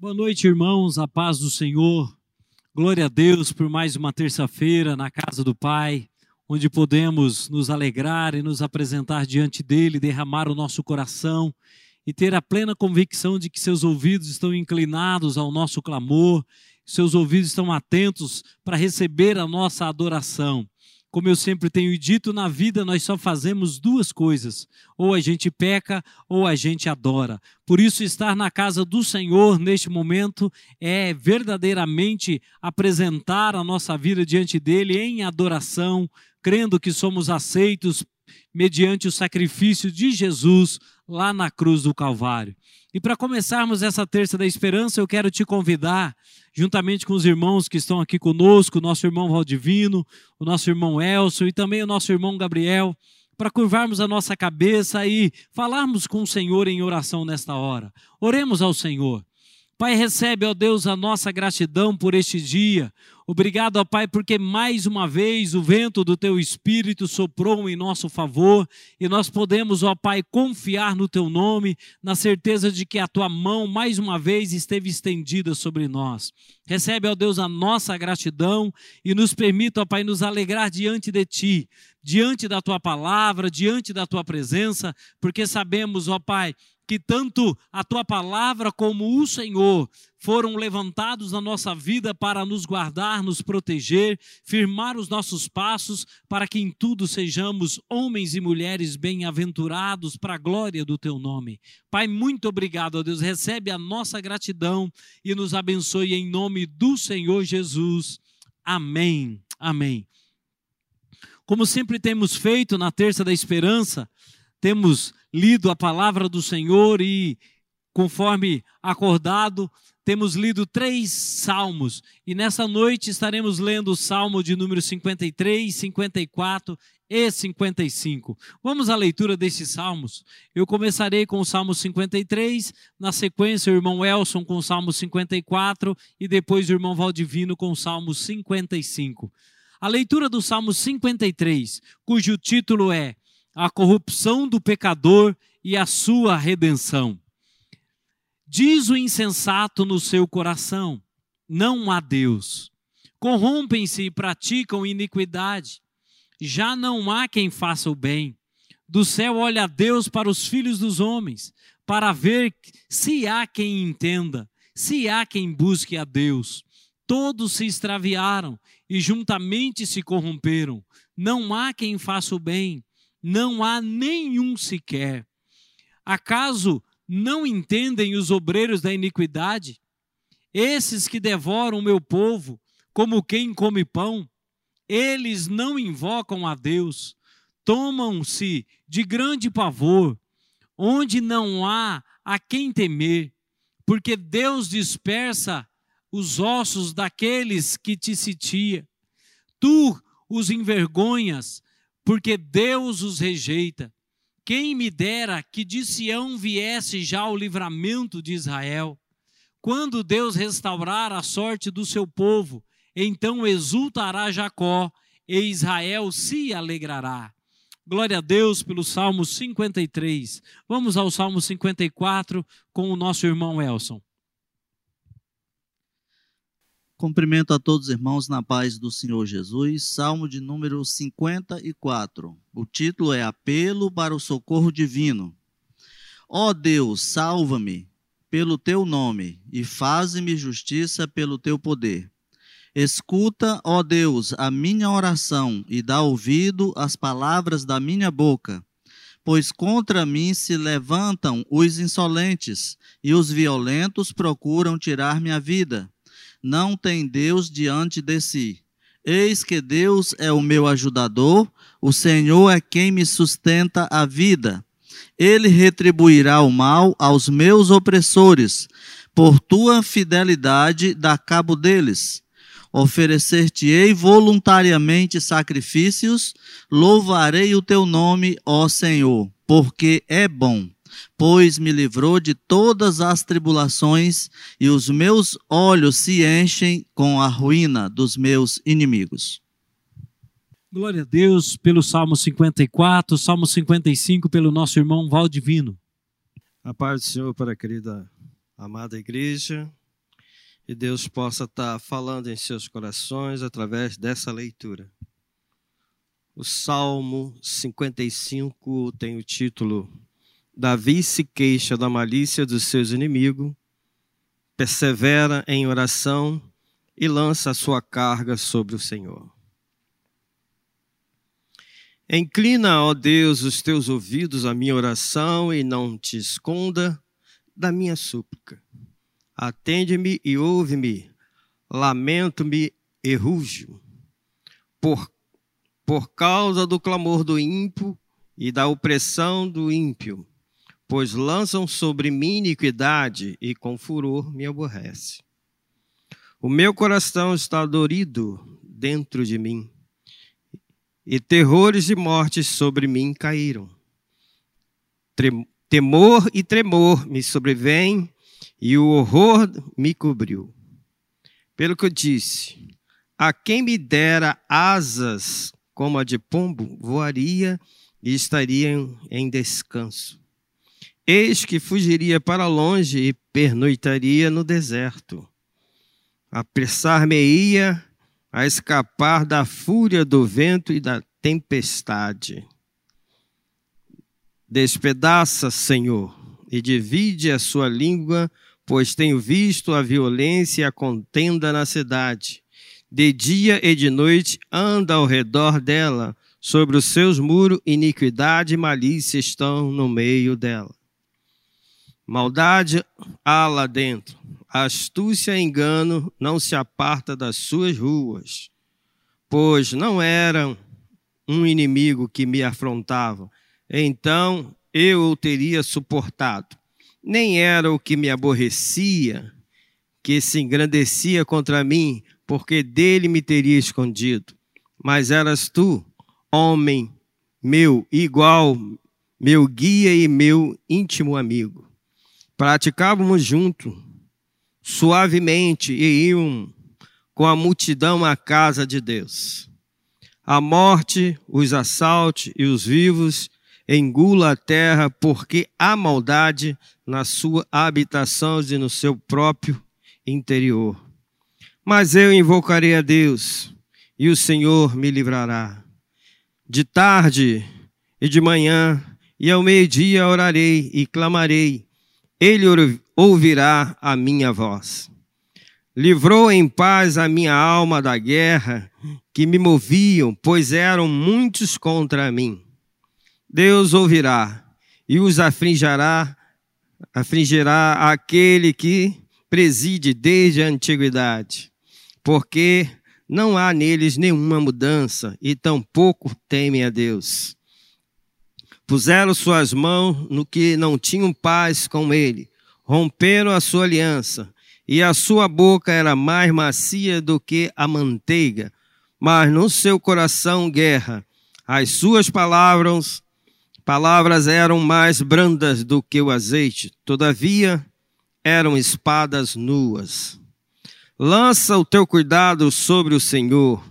Boa noite, irmãos, a paz do Senhor. Glória a Deus por mais uma terça-feira na casa do Pai, onde podemos nos alegrar e nos apresentar diante dele, derramar o nosso coração e ter a plena convicção de que seus ouvidos estão inclinados ao nosso clamor, seus ouvidos estão atentos para receber a nossa adoração. Como eu sempre tenho dito, na vida nós só fazemos duas coisas: ou a gente peca ou a gente adora. Por isso, estar na casa do Senhor neste momento é verdadeiramente apresentar a nossa vida diante dele em adoração, crendo que somos aceitos mediante o sacrifício de Jesus lá na cruz do Calvário. E para começarmos essa terça da esperança, eu quero te convidar, juntamente com os irmãos que estão aqui conosco, nosso irmão Valdivino, o nosso irmão Elcio e também o nosso irmão Gabriel, para curvarmos a nossa cabeça e falarmos com o Senhor em oração nesta hora. Oremos ao Senhor. Pai, recebe, ó Deus, a nossa gratidão por este dia. Obrigado, ó Pai, porque mais uma vez o vento do Teu Espírito soprou em nosso favor e nós podemos, ó Pai, confiar no Teu nome, na certeza de que a Tua mão mais uma vez esteve estendida sobre nós. Recebe, ó Deus, a nossa gratidão e nos permita, ó Pai, nos alegrar diante de Ti, diante da Tua palavra, diante da Tua presença, porque sabemos, ó Pai, que tanto a tua palavra como o Senhor foram levantados na nossa vida para nos guardar, nos proteger, firmar os nossos passos, para que em tudo sejamos homens e mulheres bem-aventurados para a glória do teu nome. Pai, muito obrigado, ó Deus. Recebe a nossa gratidão e nos abençoe em nome do Senhor Jesus. Amém. Amém. Como sempre temos feito na Terça da Esperança, temos lido a palavra do Senhor e, conforme acordado, temos lido três salmos. E nessa noite estaremos lendo o salmo de número 53, 54 e 55. Vamos à leitura desses salmos. Eu começarei com o salmo 53, na sequência o irmão Elson com o salmo 54 e depois o irmão Valdivino com o salmo 55. A leitura do salmo 53, cujo título é a corrupção do pecador e a sua redenção. Diz o insensato no seu coração: não há Deus. Corrompem-se e praticam iniquidade. Já não há quem faça o bem. Do céu olha Deus para os filhos dos homens, para ver se há quem entenda, se há quem busque a Deus. Todos se extraviaram e juntamente se corromperam. Não há quem faça o bem, não há nenhum sequer. Acaso não entendem os obreiros da iniquidade? Esses que devoram o meu povo, como quem come pão, eles não invocam a Deus, tomam-se de grande pavor, onde não há a quem temer, porque Deus dispersa os ossos daqueles que te sitia. Tu os envergonhas, porque Deus os rejeita. Quem me dera que de Sião viesse já o livramento de Israel. Quando Deus restaurar a sorte do seu povo, então exultará Jacó e Israel se alegrará. Glória a Deus pelo Salmo 53. Vamos ao Salmo 54 com o nosso irmão Elson. Cumprimento a todos os irmãos na paz do Senhor Jesus. Salmo de número 54. O título é Apelo para o Socorro Divino. Ó Deus, salva-me pelo teu nome e faze-me justiça pelo teu poder. Escuta, ó Deus, a minha oração e dá ouvido às palavras da minha boca. Pois contra mim se levantam os insolentes e os violentos procuram tirar minha vida não tem Deus diante de si. Eis que Deus é o meu ajudador, o Senhor é quem me sustenta a vida. Ele retribuirá o mal aos meus opressores, por tua fidelidade dá cabo deles. Oferecer-te-ei voluntariamente sacrifícios, louvarei o teu nome, ó Senhor, porque é bom pois me livrou de todas as tribulações, e os meus olhos se enchem com a ruína dos meus inimigos. Glória a Deus pelo Salmo 54, Salmo 55 pelo nosso irmão Valdivino. A paz do Senhor para a querida amada igreja, que Deus possa estar falando em seus corações através dessa leitura. O Salmo 55 tem o título Davi se queixa da malícia dos seus inimigos, persevera em oração e lança a sua carga sobre o Senhor. Inclina, ó Deus, os teus ouvidos à minha oração e não te esconda da minha súplica. Atende-me e ouve-me. Lamento-me e rujo. Por, por causa do clamor do ímpio e da opressão do ímpio, pois lançam sobre mim iniquidade e com furor me aborrece. O meu coração está dorido dentro de mim, e terrores de morte sobre mim caíram. Temor e tremor me sobrevêm, e o horror me cobriu. Pelo que eu disse, a quem me dera asas como a de pombo, voaria e estaria em descanso. Eis que fugiria para longe e pernoitaria no deserto apressar-me-ia a escapar da fúria do vento e da tempestade. Despedaça, Senhor, e divide a sua língua, pois tenho visto a violência e a contenda na cidade. De dia e de noite anda ao redor dela, sobre os seus muros, iniquidade e malícia estão no meio dela. Maldade há lá dentro, astúcia e engano não se aparta das suas ruas, pois não eram um inimigo que me afrontava, então eu o teria suportado. Nem era o que me aborrecia, que se engrandecia contra mim, porque dele me teria escondido. Mas eras tu, homem meu, igual, meu guia e meu íntimo amigo. Praticávamos junto suavemente e iam com a multidão à casa de Deus. A morte os assalte e os vivos engula a terra, porque há maldade na sua habitação e no seu próprio interior. Mas eu invocarei a Deus, e o Senhor me livrará. De tarde e de manhã, e ao meio-dia orarei e clamarei, ele ouvirá a minha voz. Livrou em paz a minha alma da guerra que me moviam, pois eram muitos contra mim. Deus ouvirá e os afligirá, afligirá aquele que preside desde a antiguidade, porque não há neles nenhuma mudança e tampouco temem a Deus. Puseram suas mãos no que não tinham paz com ele, romperam a sua aliança, e a sua boca era mais macia do que a manteiga, mas no seu coração guerra. As suas palavras, palavras eram mais brandas do que o azeite, todavia eram espadas nuas. Lança o teu cuidado sobre o Senhor,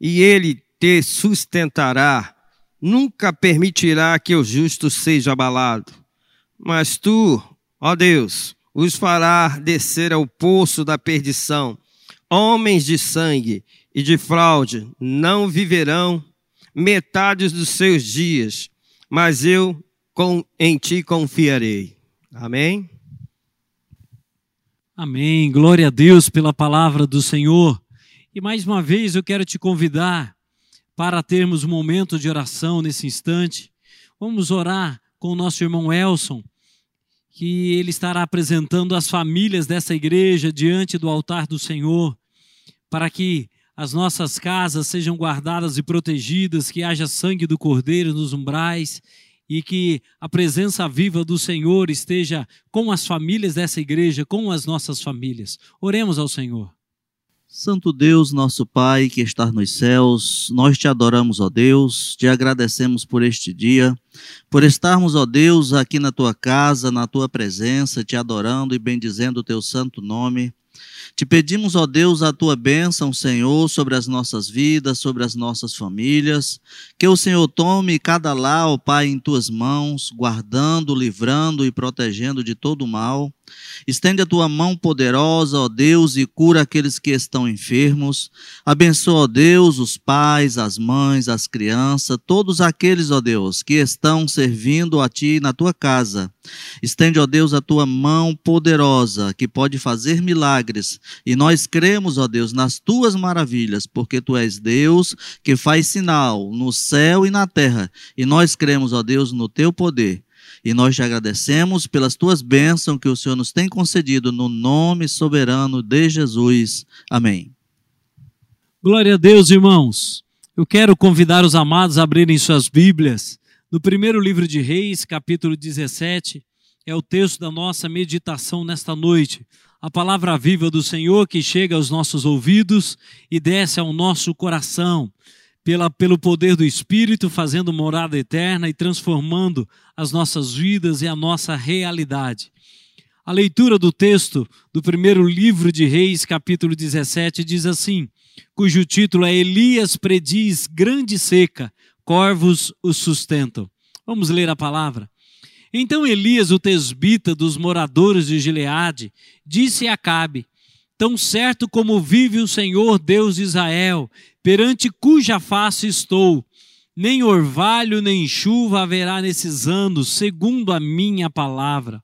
e ele te sustentará nunca permitirá que o justo seja abalado. Mas tu, ó Deus, os fará descer ao poço da perdição. Homens de sangue e de fraude não viverão metade dos seus dias, mas eu em ti confiarei. Amém? Amém. Glória a Deus pela palavra do Senhor. E mais uma vez eu quero te convidar para termos um momento de oração nesse instante. Vamos orar com o nosso irmão Elson, que ele estará apresentando as famílias dessa igreja diante do altar do Senhor, para que as nossas casas sejam guardadas e protegidas, que haja sangue do Cordeiro nos umbrais e que a presença viva do Senhor esteja com as famílias dessa igreja, com as nossas famílias. Oremos ao Senhor. Santo Deus, nosso Pai que está nos céus, nós te adoramos, ó Deus, te agradecemos por este dia, por estarmos, ó Deus, aqui na tua casa, na tua presença, te adorando e bendizendo o teu santo nome. Te pedimos, ó Deus, a tua bênção, Senhor, sobre as nossas vidas, sobre as nossas famílias. Que o Senhor tome cada lá, ó Pai, em tuas mãos, guardando, livrando e protegendo de todo mal. Estende a tua mão poderosa, ó Deus, e cura aqueles que estão enfermos. Abençoa, ó Deus, os pais, as mães, as crianças, todos aqueles, ó Deus, que estão servindo a ti na tua casa. Estende, ó Deus, a tua mão poderosa, que pode fazer milagres. E nós cremos, ó Deus, nas tuas maravilhas, porque tu és Deus que faz sinal no céu e na terra. E nós cremos, ó Deus, no teu poder. E nós te agradecemos pelas tuas bênçãos que o Senhor nos tem concedido no nome soberano de Jesus. Amém. Glória a Deus, irmãos. Eu quero convidar os amados a abrirem suas Bíblias. No primeiro livro de Reis, capítulo 17, é o texto da nossa meditação nesta noite. A palavra viva do Senhor que chega aos nossos ouvidos e desce ao nosso coração pela, pelo poder do Espírito, fazendo morada eterna e transformando as nossas vidas e a nossa realidade. A leitura do texto do primeiro livro de Reis, capítulo 17, diz assim: cujo título é Elias prediz grande seca, corvos o sustentam. Vamos ler a palavra. Então Elias, o tesbita dos moradores de Gileade, disse a Acabe: Tão certo como vive o Senhor Deus de Israel, perante cuja face estou. Nem orvalho nem chuva haverá nesses anos, segundo a minha palavra.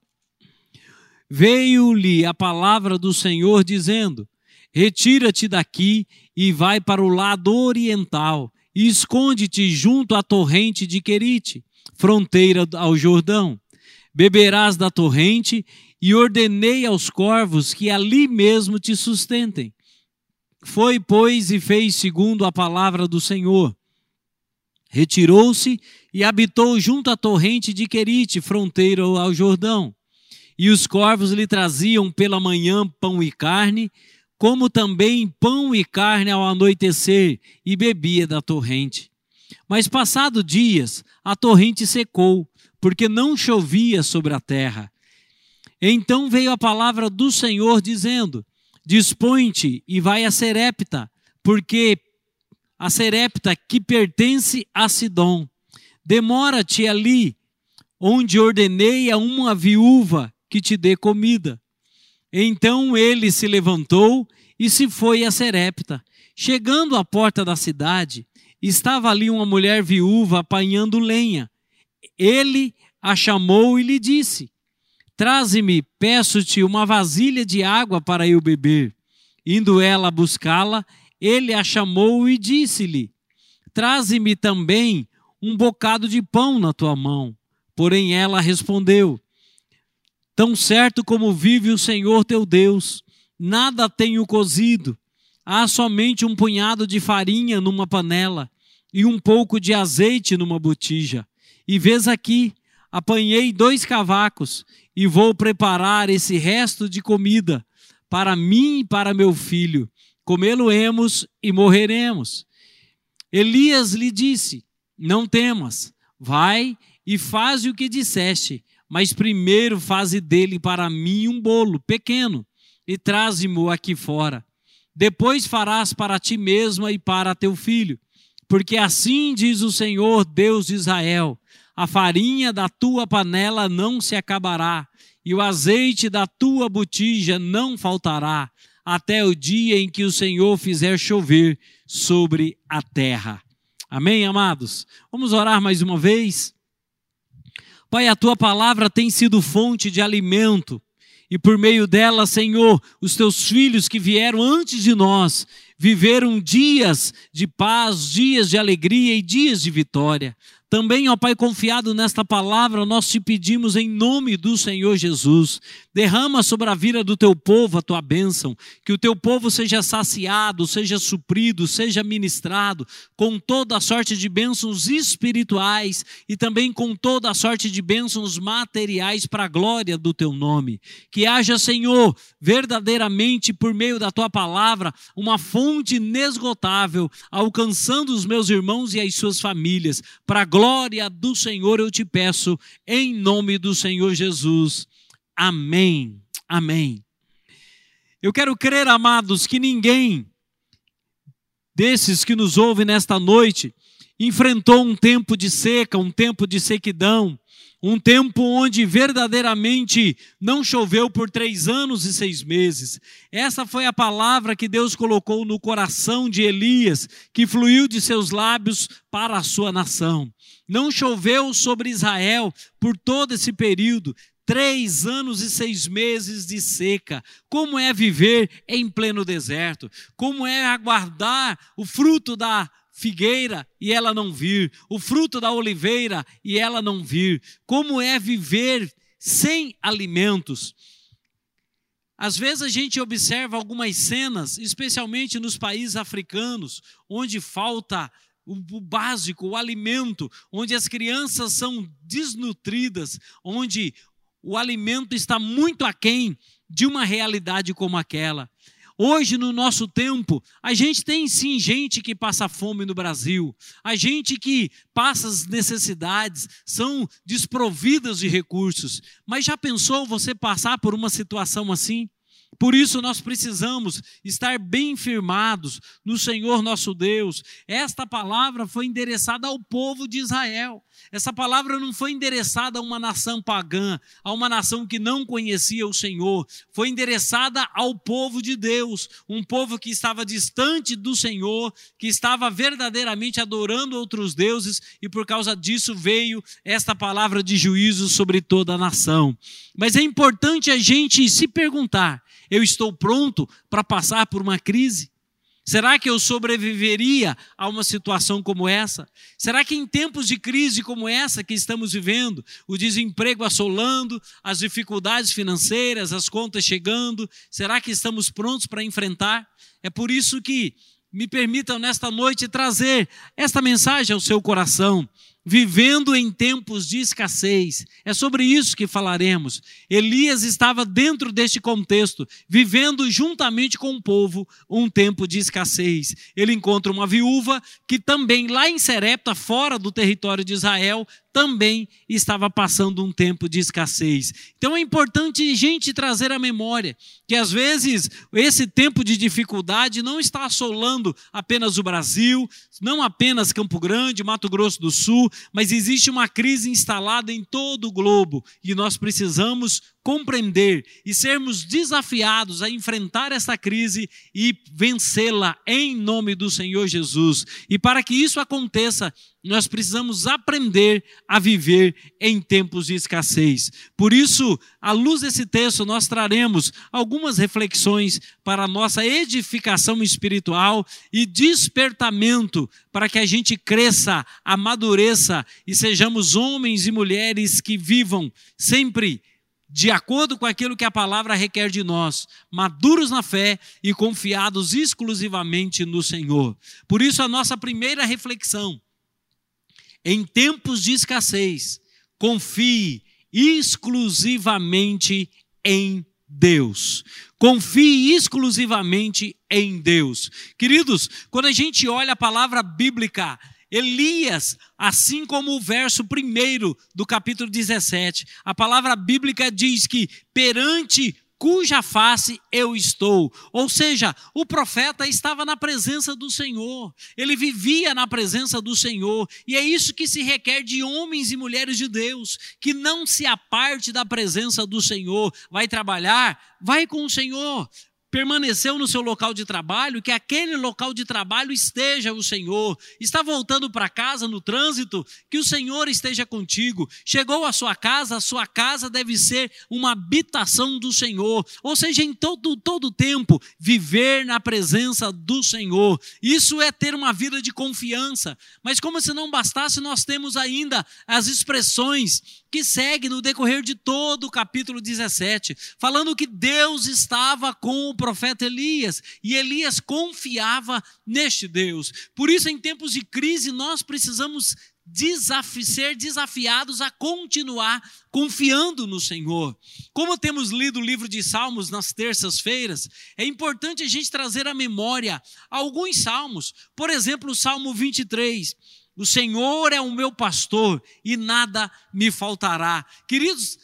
Veio-lhe a palavra do Senhor dizendo: Retira-te daqui e vai para o lado oriental, e esconde-te junto à torrente de Querite, fronteira ao Jordão. Beberás da torrente, e ordenei aos corvos que ali mesmo te sustentem. Foi, pois, e fez segundo a palavra do Senhor. Retirou-se e habitou junto à torrente de Querite, fronteira ao Jordão. E os corvos lhe traziam pela manhã pão e carne, como também pão e carne ao anoitecer, e bebia da torrente. Mas passado dias, a torrente secou, porque não chovia sobre a terra. Então veio a palavra do Senhor dizendo: Dispõe-te e vai a Serepta, porque a Serepta que pertence a Sidom. Demora-te ali, onde ordenei a uma viúva que te dê comida. Então ele se levantou e se foi a Serepta. Chegando à porta da cidade, estava ali uma mulher viúva apanhando lenha. Ele a chamou e lhe disse: Traze-me, peço-te, uma vasilha de água para eu beber. Indo ela buscá-la, ele a chamou e disse-lhe: Traze-me também um bocado de pão na tua mão. Porém ela respondeu: Tão certo como vive o Senhor teu Deus, nada tenho cozido. Há somente um punhado de farinha numa panela e um pouco de azeite numa botija. E vês aqui, apanhei dois cavacos e vou preparar esse resto de comida para mim e para meu filho. Comê-lo-emos e morreremos. Elias lhe disse: Não temas, vai e faz o que disseste, mas primeiro faze dele para mim um bolo pequeno e traze-mo aqui fora. Depois farás para ti mesma e para teu filho, porque assim diz o Senhor, Deus de Israel: a farinha da tua panela não se acabará, e o azeite da tua botija não faltará, até o dia em que o Senhor fizer chover sobre a terra. Amém, amados? Vamos orar mais uma vez? Pai, a tua palavra tem sido fonte de alimento, e por meio dela, Senhor, os teus filhos que vieram antes de nós viveram dias de paz, dias de alegria e dias de vitória. Também, ó Pai, confiado nesta palavra, nós te pedimos em nome do Senhor Jesus, derrama sobre a vida do teu povo a tua bênção, que o teu povo seja saciado, seja suprido, seja ministrado com toda a sorte de bênçãos espirituais e também com toda a sorte de bênçãos materiais para a glória do teu nome. Que haja, Senhor, verdadeiramente por meio da tua palavra, uma fonte inesgotável, alcançando os meus irmãos e as suas famílias, para a glória do Senhor eu te peço, em nome do Senhor Jesus. Amém. Amém. Eu quero crer, amados, que ninguém desses que nos ouvem nesta noite enfrentou um tempo de seca, um tempo de sequidão, um tempo onde verdadeiramente não choveu por três anos e seis meses. Essa foi a palavra que Deus colocou no coração de Elias, que fluiu de seus lábios para a sua nação. Não choveu sobre Israel por todo esse período, três anos e seis meses de seca. Como é viver em pleno deserto? Como é aguardar o fruto da figueira e ela não vir, o fruto da oliveira e ela não vir. Como é viver sem alimentos? Às vezes a gente observa algumas cenas, especialmente nos países africanos, onde falta o básico, o alimento, onde as crianças são desnutridas, onde o alimento está muito aquém de uma realidade como aquela. Hoje, no nosso tempo, a gente tem sim gente que passa fome no Brasil, a gente que passa as necessidades, são desprovidas de recursos. Mas já pensou você passar por uma situação assim? Por isso nós precisamos estar bem firmados no Senhor nosso Deus. Esta palavra foi endereçada ao povo de Israel. Essa palavra não foi endereçada a uma nação pagã, a uma nação que não conhecia o Senhor. Foi endereçada ao povo de Deus, um povo que estava distante do Senhor, que estava verdadeiramente adorando outros deuses, e por causa disso veio esta palavra de juízo sobre toda a nação. Mas é importante a gente se perguntar: eu estou pronto para passar por uma crise? Será que eu sobreviveria a uma situação como essa? Será que em tempos de crise como essa que estamos vivendo, o desemprego assolando, as dificuldades financeiras, as contas chegando, será que estamos prontos para enfrentar? É por isso que me permitam nesta noite trazer esta mensagem ao seu coração vivendo em tempos de escassez. É sobre isso que falaremos. Elias estava dentro deste contexto, vivendo juntamente com o povo um tempo de escassez. Ele encontra uma viúva que também lá em Serepta, fora do território de Israel, também estava passando um tempo de escassez. Então é importante a gente trazer a memória que às vezes esse tempo de dificuldade não está assolando apenas o Brasil, não apenas Campo Grande, Mato Grosso do Sul, mas existe uma crise instalada em todo o globo e nós precisamos compreender e sermos desafiados a enfrentar essa crise e vencê-la em nome do Senhor Jesus. E para que isso aconteça, nós precisamos aprender a viver em tempos de escassez. Por isso, à luz desse texto, nós traremos algumas reflexões para a nossa edificação espiritual e despertamento para que a gente cresça, amadureça e sejamos homens e mulheres que vivam sempre de acordo com aquilo que a palavra requer de nós, maduros na fé e confiados exclusivamente no Senhor. Por isso, a nossa primeira reflexão, em tempos de escassez, confie exclusivamente em Deus. Confie exclusivamente em Deus. Queridos, quando a gente olha a palavra bíblica, Elias, assim como o verso primeiro do capítulo 17, a palavra bíblica diz que perante cuja face eu estou. Ou seja, o profeta estava na presença do Senhor, ele vivia na presença do Senhor, e é isso que se requer de homens e mulheres de Deus, que não se aparte da presença do Senhor. Vai trabalhar? Vai com o Senhor permaneceu no seu local de trabalho, que aquele local de trabalho esteja o Senhor. Está voltando para casa no trânsito, que o Senhor esteja contigo. Chegou à sua casa, a sua casa deve ser uma habitação do Senhor. Ou seja, em todo todo tempo viver na presença do Senhor. Isso é ter uma vida de confiança. Mas como se não bastasse, nós temos ainda as expressões que segue no decorrer de todo o capítulo 17, falando que Deus estava com o profeta Elias e Elias confiava neste Deus. Por isso, em tempos de crise, nós precisamos desafi ser desafiados a continuar confiando no Senhor. Como temos lido o livro de Salmos nas terças-feiras, é importante a gente trazer à memória alguns salmos. Por exemplo, o Salmo 23 o Senhor é o meu pastor e nada me faltará. Queridos,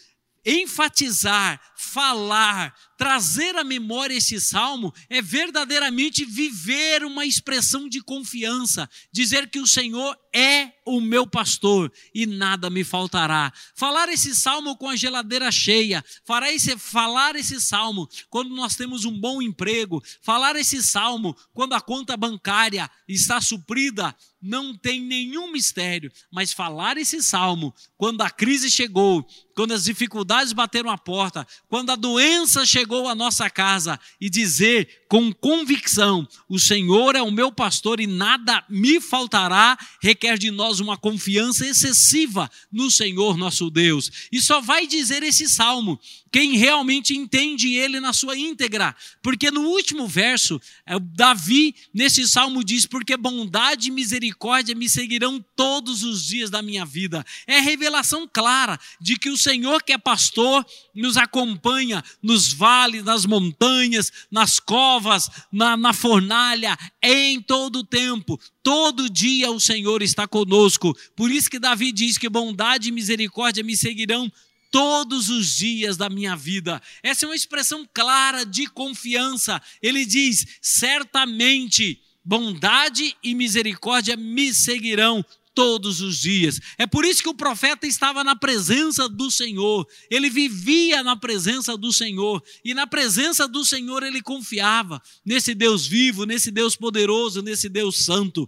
enfatizar, falar, trazer à memória esse salmo é verdadeiramente viver uma expressão de confiança, dizer que o Senhor é o meu pastor e nada me faltará. Falar esse salmo com a geladeira cheia, falar esse, salmo quando nós temos um bom emprego, falar esse salmo quando a conta bancária está suprida, não tem nenhum mistério, mas falar esse salmo quando a crise chegou, quando as dificuldades bateram a porta, quando a doença chegou à nossa casa e dizer com convicção: O Senhor é o meu pastor e nada me faltará, requer de nós uma confiança excessiva no Senhor nosso Deus. E só vai dizer esse salmo quem realmente entende ele na sua íntegra, porque no último verso, é, Davi, nesse salmo, diz: Porque bondade e misericórdia me seguirão todos os dias da minha vida. É revelação clara de que o Senhor, que é pastor, nos acompanha nos vales, nas montanhas, nas covas, na, na fornalha, em todo o tempo. Todo dia o Senhor está conosco. Por isso que Davi diz que bondade e misericórdia me seguirão todos os dias da minha vida. Essa é uma expressão clara de confiança. Ele diz: certamente bondade e misericórdia me seguirão todos os dias. É por isso que o profeta estava na presença do Senhor, ele vivia na presença do Senhor, e na presença do Senhor ele confiava nesse Deus vivo, nesse Deus poderoso, nesse Deus santo.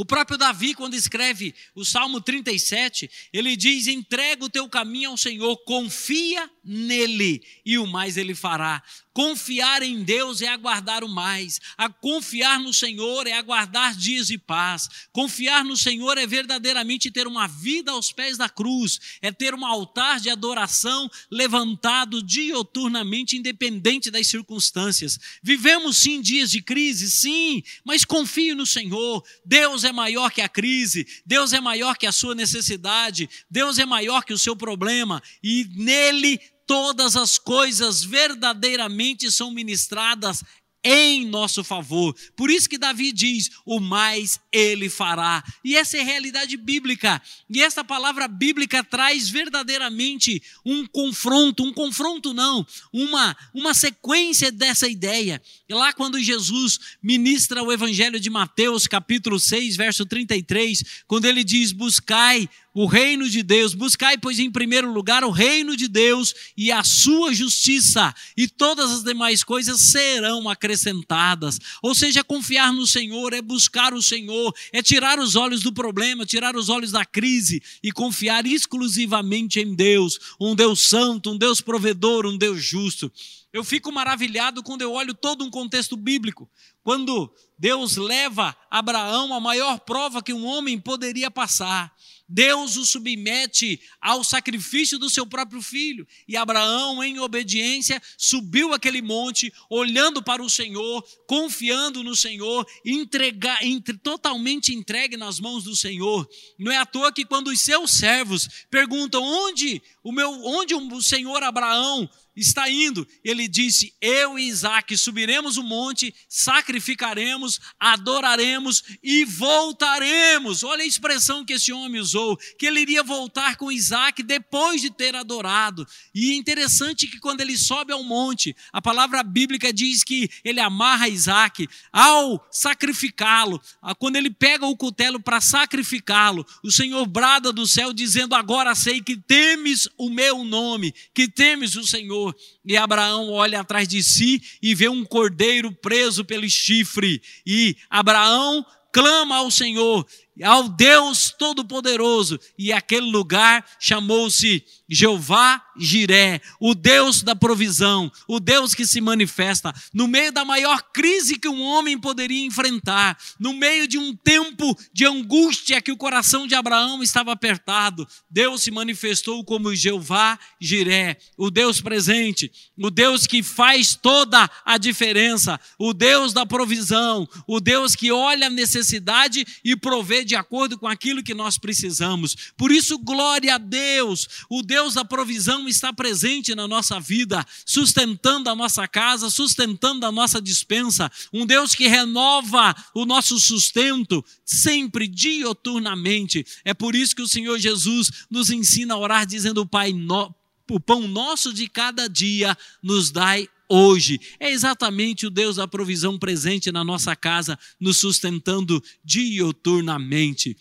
O próprio Davi, quando escreve o Salmo 37, ele diz: entrega o teu caminho ao Senhor, confia nele, e o mais ele fará. Confiar em Deus é aguardar o mais. A confiar no Senhor é aguardar dias de paz. Confiar no Senhor é verdadeiramente ter uma vida aos pés da cruz, é ter um altar de adoração levantado dioturnamente, independente das circunstâncias. Vivemos sim dias de crise, sim, mas confie no Senhor. Deus é maior que a crise, Deus é maior que a sua necessidade, Deus é maior que o seu problema e nele todas as coisas verdadeiramente são ministradas em nosso favor. Por isso que Davi diz: o mais ele fará. E essa é a realidade bíblica. E essa palavra bíblica traz verdadeiramente um confronto, um confronto não, uma uma sequência dessa ideia. E lá quando Jesus ministra o evangelho de Mateus, capítulo 6, verso 33, quando ele diz: "Buscai o reino de Deus. Buscai, pois, em primeiro lugar o reino de Deus e a sua justiça, e todas as demais coisas serão acrescentadas. Ou seja, confiar no Senhor é buscar o Senhor, é tirar os olhos do problema, tirar os olhos da crise e confiar exclusivamente em Deus, um Deus santo, um Deus provedor, um Deus justo. Eu fico maravilhado quando eu olho todo um contexto bíblico. Quando Deus leva Abraão a maior prova que um homem poderia passar. Deus o submete ao sacrifício do seu próprio filho. E Abraão, em obediência, subiu aquele monte, olhando para o Senhor, confiando no Senhor, entre, totalmente entregue nas mãos do Senhor. Não é à toa que quando os seus servos perguntam onde o meu, onde o Senhor Abraão está indo. Ele disse: Eu e Isaac subiremos o monte, sacrificaremos, adoraremos e voltaremos. Olha a expressão que esse homem usou: que ele iria voltar com Isaac depois de ter adorado. E é interessante que quando ele sobe ao monte, a palavra bíblica diz que ele amarra Isaac ao sacrificá-lo. Quando ele pega o cutelo para sacrificá-lo, o Senhor brada do céu dizendo: Agora sei que temes o meu nome, que temes o Senhor. E Abraão olha atrás de si e vê um cordeiro preso pelo chifre. E Abraão clama ao Senhor, ao Deus Todo-Poderoso, e aquele lugar chamou-se Jeová Jiré, o Deus da provisão, o Deus que se manifesta no meio da maior crise que um homem poderia enfrentar, no meio de um tempo de angústia que o coração de Abraão estava apertado. Deus se manifestou como Jeová Jiré, o Deus presente, o Deus que faz toda a diferença, o Deus da provisão, o Deus que olha a necessidade e provê de acordo com aquilo que nós precisamos. Por isso, glória a Deus, o Deus da provisão está presente na nossa vida, sustentando a nossa casa, sustentando a nossa dispensa. Um Deus que renova o nosso sustento sempre, dioturnamente. É por isso que o Senhor Jesus nos ensina a orar, dizendo: Pai, no, o pão nosso de cada dia nos dai hoje. É exatamente o Deus da provisão presente na nossa casa, nos sustentando dioturnamente.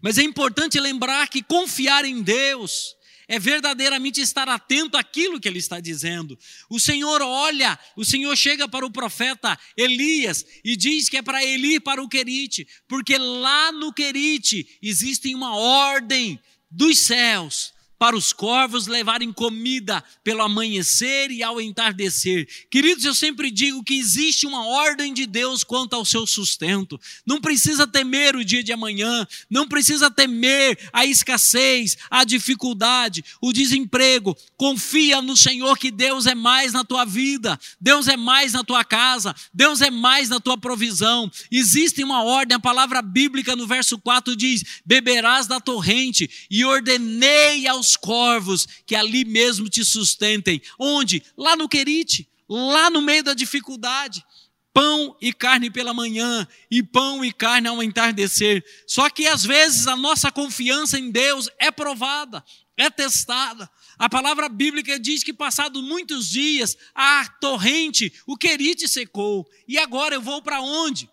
Mas é importante lembrar que confiar em Deus é verdadeiramente estar atento àquilo que ele está dizendo. O Senhor olha, o Senhor chega para o profeta Elias e diz que é para ele ir para o Querite, porque lá no Querite existe uma ordem dos céus para os corvos levarem comida pelo amanhecer e ao entardecer. Queridos, eu sempre digo que existe uma ordem de Deus quanto ao seu sustento. Não precisa temer o dia de amanhã, não precisa temer a escassez, a dificuldade, o desemprego. Confia no Senhor que Deus é mais na tua vida, Deus é mais na tua casa, Deus é mais na tua provisão. Existe uma ordem, a palavra bíblica no verso 4 diz: Beberás da torrente, e ordenei aos corvos que ali mesmo te sustentem. Onde? Lá no Querite, lá no meio da dificuldade. Pão e carne pela manhã, e pão e carne ao entardecer. Só que às vezes a nossa confiança em Deus é provada, é testada. A palavra bíblica diz que, passados muitos dias, a torrente, o querite secou. E agora eu vou para onde?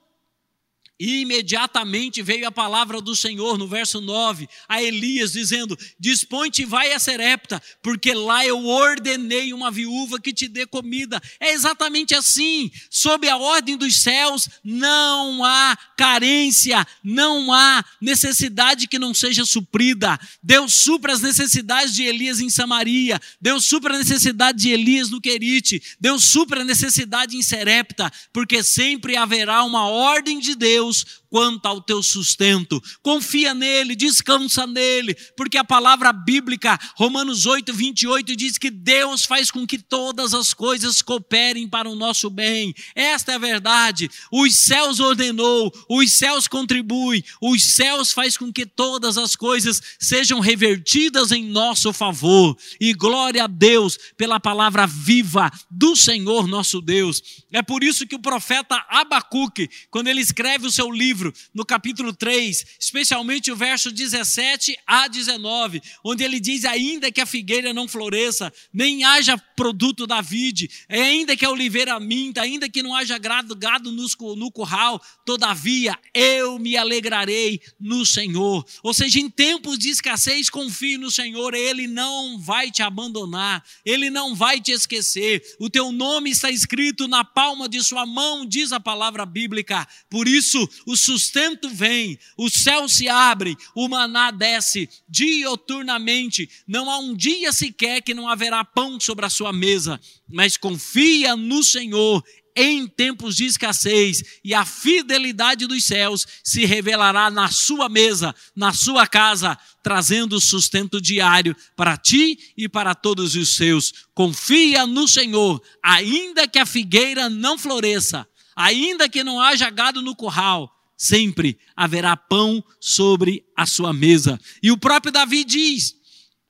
E imediatamente veio a palavra do Senhor no verso 9 a Elias, dizendo: Dispõe-te e vai a Serepta, porque lá eu ordenei uma viúva que te dê comida. É exatamente assim. Sob a ordem dos céus, não há carência, não há necessidade que não seja suprida. Deus supra as necessidades de Elias em Samaria, Deus supra a necessidade de Elias no Querite, Deus supra a necessidade em Serepta, porque sempre haverá uma ordem de Deus Deus quanto ao teu sustento. Confia nele, descansa nele, porque a palavra bíblica, Romanos 8, 28, diz que Deus faz com que todas as coisas cooperem para o nosso bem. Esta é a verdade. Os céus ordenou, os céus contribuem, os céus faz com que todas as coisas sejam revertidas em nosso favor. E glória a Deus pela palavra viva do Senhor nosso Deus. É por isso que o profeta Abacuque, quando ele escreve o seu livro, livro, no capítulo 3, especialmente o verso 17 a 19, onde ele diz: Ainda que a figueira não floresça, nem haja produto da vide, ainda que a oliveira minta, ainda que não haja gado, gado no, no curral, todavia eu me alegrarei no Senhor. Ou seja, em tempos de escassez, confie no Senhor, Ele não vai te abandonar, Ele não vai te esquecer. O teu nome está escrito na palma de Sua mão, diz a palavra bíblica. Por isso, o sustento vem, o céu se abre, o maná desce dioturnamente. Não há um dia sequer que não haverá pão sobre a sua mesa, mas confia no Senhor em tempos de escassez, e a fidelidade dos céus se revelará na sua mesa, na sua casa, trazendo sustento diário para ti e para todos os seus. Confia no Senhor, ainda que a figueira não floresça, ainda que não haja gado no curral, sempre haverá pão sobre a sua mesa. E o próprio Davi diz: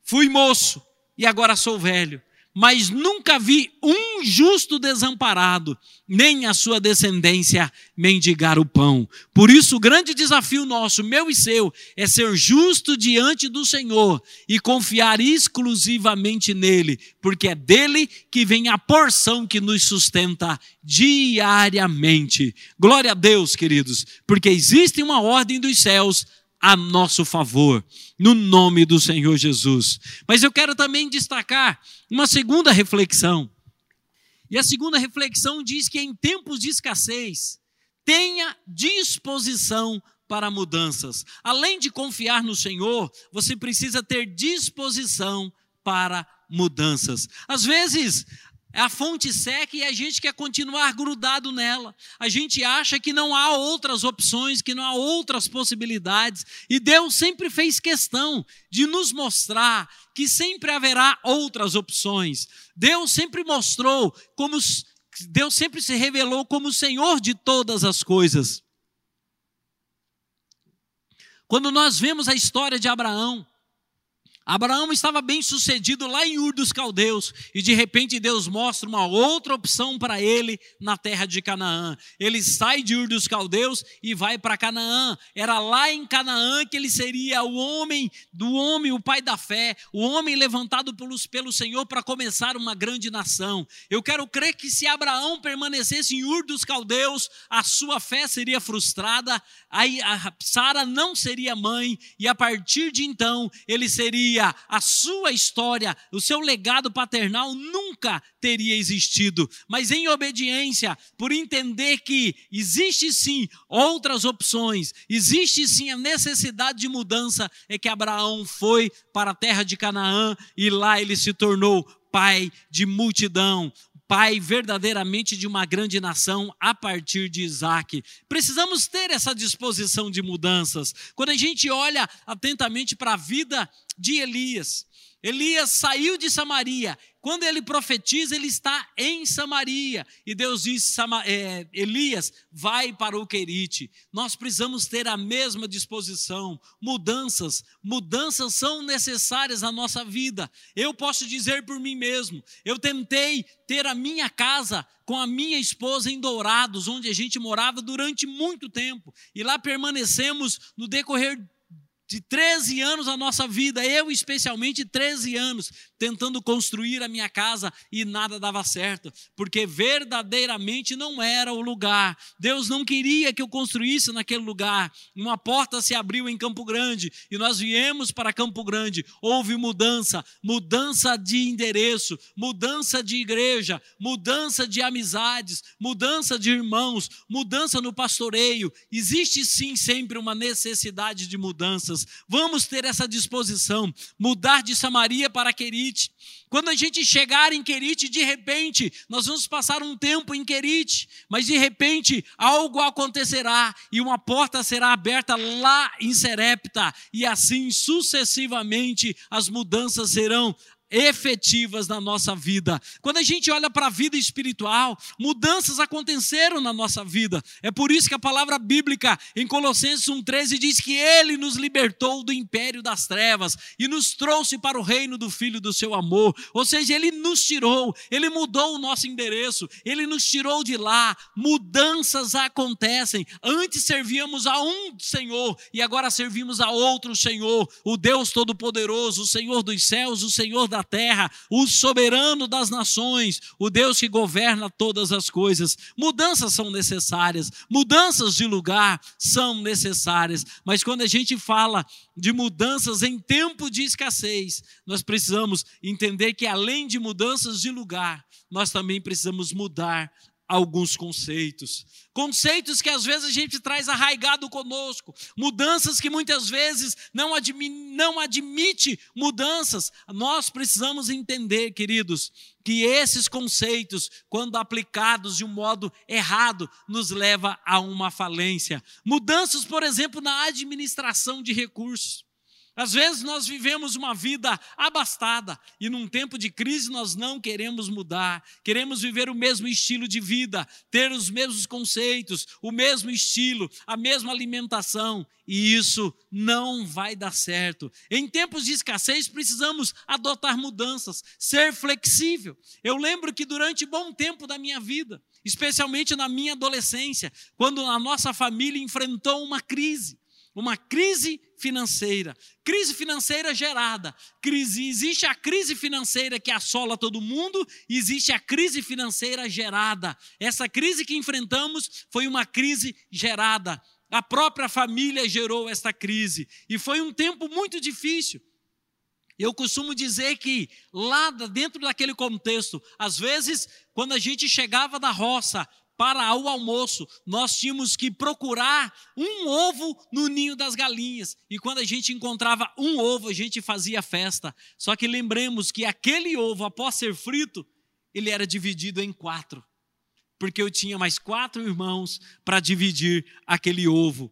Fui moço e agora sou velho, mas nunca vi um justo desamparado, nem a sua descendência mendigar o pão. Por isso, o grande desafio nosso, meu e seu, é ser justo diante do Senhor e confiar exclusivamente nele, porque é dele que vem a porção que nos sustenta diariamente. Glória a Deus, queridos, porque existe uma ordem dos céus a nosso favor, no nome do Senhor Jesus. Mas eu quero também destacar uma segunda reflexão. E a segunda reflexão diz que em tempos de escassez, tenha disposição para mudanças. Além de confiar no Senhor, você precisa ter disposição para mudanças. Às vezes, a fonte seca e a gente quer continuar grudado nela. A gente acha que não há outras opções, que não há outras possibilidades. E Deus sempre fez questão de nos mostrar que sempre haverá outras opções. Deus sempre mostrou como Deus sempre se revelou como o Senhor de todas as coisas. Quando nós vemos a história de Abraão, Abraão estava bem sucedido lá em Ur dos Caldeus e de repente Deus mostra uma outra opção para ele na terra de Canaã. Ele sai de Ur dos Caldeus e vai para Canaã. Era lá em Canaã que ele seria o homem do homem, o pai da fé, o homem levantado pelos, pelo Senhor para começar uma grande nação. Eu quero crer que se Abraão permanecesse em Ur dos Caldeus, a sua fé seria frustrada, aí a Sara não seria mãe e a partir de então ele seria a sua história, o seu legado paternal nunca teria existido. Mas em obediência, por entender que existe sim outras opções, existe sim a necessidade de mudança, é que Abraão foi para a terra de Canaã e lá ele se tornou pai de multidão, pai verdadeiramente de uma grande nação a partir de Isaac. Precisamos ter essa disposição de mudanças. Quando a gente olha atentamente para a vida de Elias, Elias saiu de Samaria. Quando ele profetiza, ele está em Samaria. E Deus diz: é, Elias, vai para o Querite. Nós precisamos ter a mesma disposição. Mudanças, mudanças são necessárias na nossa vida. Eu posso dizer por mim mesmo: eu tentei ter a minha casa com a minha esposa em Dourados, onde a gente morava durante muito tempo. E lá permanecemos no decorrer de 13 anos a nossa vida, eu especialmente 13 anos, tentando construir a minha casa e nada dava certo, porque verdadeiramente não era o lugar. Deus não queria que eu construísse naquele lugar. Uma porta se abriu em Campo Grande e nós viemos para Campo Grande. Houve mudança, mudança de endereço, mudança de igreja, mudança de amizades, mudança de irmãos, mudança no pastoreio. Existe sim sempre uma necessidade de mudanças Vamos ter essa disposição, mudar de Samaria para Querite. Quando a gente chegar em Querite, de repente, nós vamos passar um tempo em Querite, mas de repente algo acontecerá e uma porta será aberta lá em Serepta, e assim sucessivamente as mudanças serão efetivas na nossa vida. Quando a gente olha para a vida espiritual, mudanças aconteceram na nossa vida. É por isso que a palavra bíblica em Colossenses 1:13 diz que ele nos libertou do império das trevas e nos trouxe para o reino do filho do seu amor. Ou seja, ele nos tirou, ele mudou o nosso endereço, ele nos tirou de lá. Mudanças acontecem. Antes servíamos a um Senhor e agora servimos a outro Senhor, o Deus todo poderoso, o Senhor dos céus, o Senhor da da terra, o soberano das nações, o Deus que governa todas as coisas. Mudanças são necessárias, mudanças de lugar são necessárias, mas quando a gente fala de mudanças em tempo de escassez, nós precisamos entender que além de mudanças de lugar, nós também precisamos mudar alguns conceitos. Conceitos que às vezes a gente traz arraigado conosco, mudanças que muitas vezes não, admi não admite mudanças. Nós precisamos entender, queridos, que esses conceitos, quando aplicados de um modo errado, nos leva a uma falência. Mudanças, por exemplo, na administração de recursos. Às vezes nós vivemos uma vida abastada e num tempo de crise nós não queremos mudar, queremos viver o mesmo estilo de vida, ter os mesmos conceitos, o mesmo estilo, a mesma alimentação, e isso não vai dar certo. Em tempos de escassez precisamos adotar mudanças, ser flexível. Eu lembro que durante bom tempo da minha vida, especialmente na minha adolescência, quando a nossa família enfrentou uma crise, uma crise financeira. Crise financeira gerada. Crise, existe a crise financeira que assola todo mundo, existe a crise financeira gerada. Essa crise que enfrentamos foi uma crise gerada. A própria família gerou essa crise e foi um tempo muito difícil. Eu costumo dizer que lá dentro daquele contexto, às vezes, quando a gente chegava da roça para o almoço, nós tínhamos que procurar um ovo no ninho das galinhas. E quando a gente encontrava um ovo, a gente fazia festa. Só que lembremos que aquele ovo, após ser frito, ele era dividido em quatro. Porque eu tinha mais quatro irmãos para dividir aquele ovo.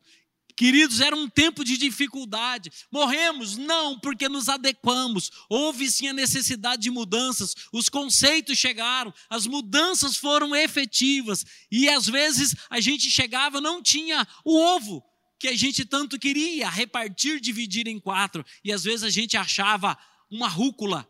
Queridos, era um tempo de dificuldade. Morremos? Não, porque nos adequamos. Houve sim a necessidade de mudanças. Os conceitos chegaram, as mudanças foram efetivas. E às vezes a gente chegava, não tinha o ovo que a gente tanto queria, repartir, dividir em quatro, e às vezes a gente achava uma rúcula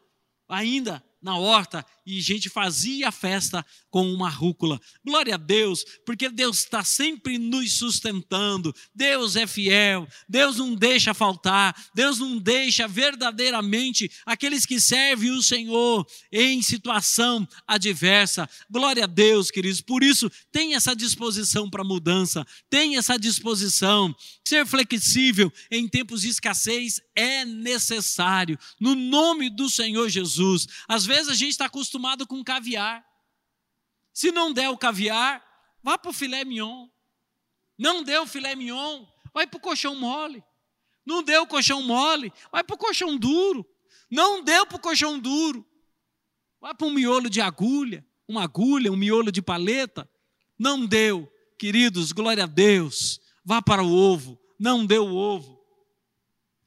ainda na horta e gente fazia festa com uma rúcula. Glória a Deus, porque Deus está sempre nos sustentando. Deus é fiel, Deus não deixa faltar, Deus não deixa verdadeiramente aqueles que servem o Senhor em situação adversa. Glória a Deus, queridos. Por isso, tem essa disposição para mudança, tem essa disposição. Ser flexível em tempos de escassez é necessário, no nome do Senhor Jesus. Às vezes a gente está acostumado com caviar. Se não der o caviar, vá para o filé mignon. Não deu o filé mignon, vai para o colchão mole. Não deu o colchão mole, vai para o colchão duro. Não deu para o colchão duro, vai para um miolo de agulha, uma agulha, um miolo de paleta. Não deu, queridos, glória a Deus. Vá para o ovo, não deu o ovo.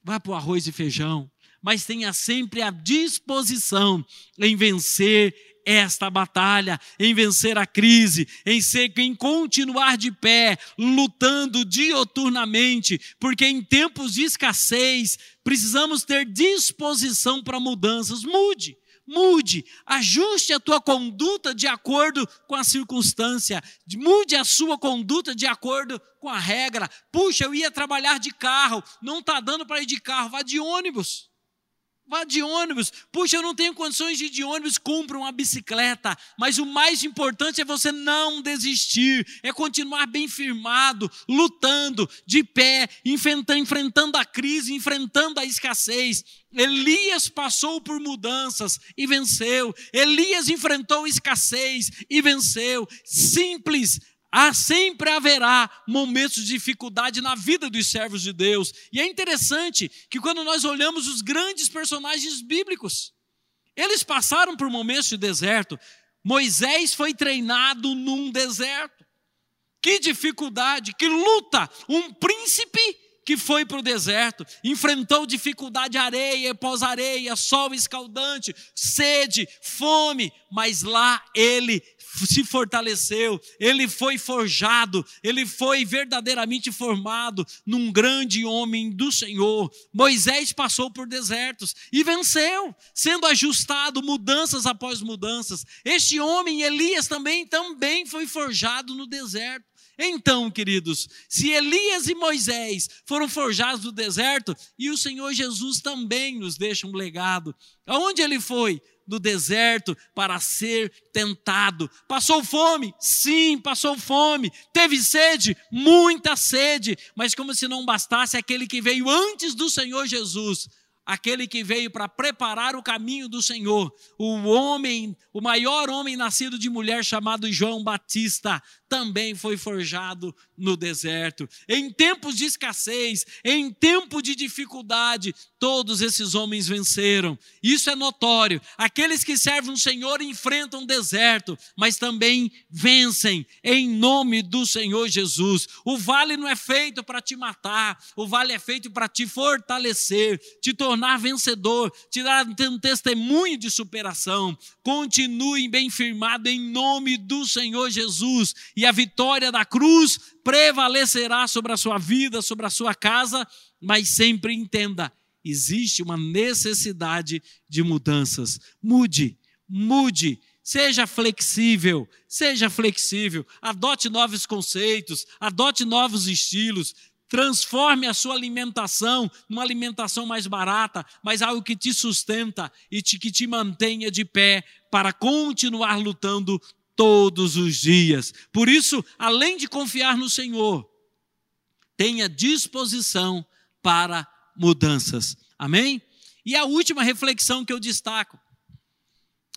Vá para o arroz e feijão mas tenha sempre a disposição em vencer esta batalha, em vencer a crise, em ser em continuar de pé, lutando dioturnamente, porque em tempos de escassez precisamos ter disposição para mudanças. Mude mude, ajuste a tua conduta de acordo com a circunstância, mude a sua conduta de acordo com a regra. Puxa, eu ia trabalhar de carro, não está dando para ir de carro, vá de ônibus. Vá de ônibus. Puxa, eu não tenho condições de ir de ônibus, compra uma bicicleta. Mas o mais importante é você não desistir, é continuar bem firmado, lutando, de pé, enfrentando a crise, enfrentando a escassez. Elias passou por mudanças e venceu. Elias enfrentou escassez e venceu. Simples, Há, sempre haverá momentos de dificuldade na vida dos servos de Deus. E é interessante que quando nós olhamos os grandes personagens bíblicos, eles passaram por momentos de deserto. Moisés foi treinado num deserto. Que dificuldade, que luta! Um príncipe que foi para o deserto, enfrentou dificuldade, areia, pós-areia, sol escaldante, sede, fome, mas lá ele se fortaleceu, ele foi forjado, ele foi verdadeiramente formado num grande homem do Senhor. Moisés passou por desertos e venceu, sendo ajustado mudanças após mudanças. Este homem, Elias, também, também foi forjado no deserto. Então, queridos, se Elias e Moisés foram forjados no deserto, e o Senhor Jesus também nos deixa um legado. Aonde ele foi? Do deserto para ser tentado. Passou fome? Sim, passou fome. Teve sede? Muita sede. Mas como se não bastasse aquele que veio antes do Senhor Jesus, aquele que veio para preparar o caminho do Senhor, o homem, o maior homem nascido de mulher chamado João Batista, também foi forjado no deserto. Em tempos de escassez, em tempo de dificuldade, todos esses homens venceram. Isso é notório. Aqueles que servem o Senhor enfrentam o deserto, mas também vencem em nome do Senhor Jesus. O vale não é feito para te matar, o vale é feito para te fortalecer, te tornar vencedor, te dar um testemunho de superação. Continue bem firmado em nome do Senhor Jesus e a vitória da cruz prevalecerá sobre a sua vida, sobre a sua casa, mas sempre entenda: existe uma necessidade de mudanças. Mude, mude. Seja flexível, seja flexível, adote novos conceitos, adote novos estilos, transforme a sua alimentação numa alimentação mais barata, mas algo que te sustenta e te, que te mantenha de pé para continuar lutando todos os dias. Por isso, além de confiar no Senhor, tenha disposição para mudanças. Amém? E a última reflexão que eu destaco: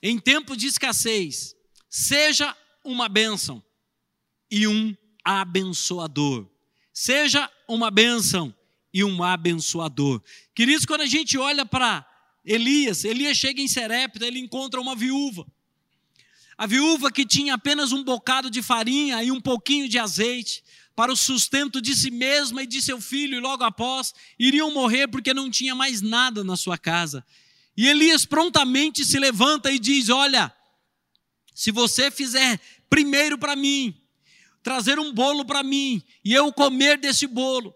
em tempo de escassez, seja uma bênção e um abençoador. Seja uma bênção e um abençoador. Queridos, quando a gente olha para Elias, Elias chega em Serepta, ele encontra uma viúva. A viúva que tinha apenas um bocado de farinha e um pouquinho de azeite para o sustento de si mesma e de seu filho, e logo após iriam morrer porque não tinha mais nada na sua casa. E Elias prontamente se levanta e diz: Olha, se você fizer primeiro para mim, trazer um bolo para mim e eu comer desse bolo,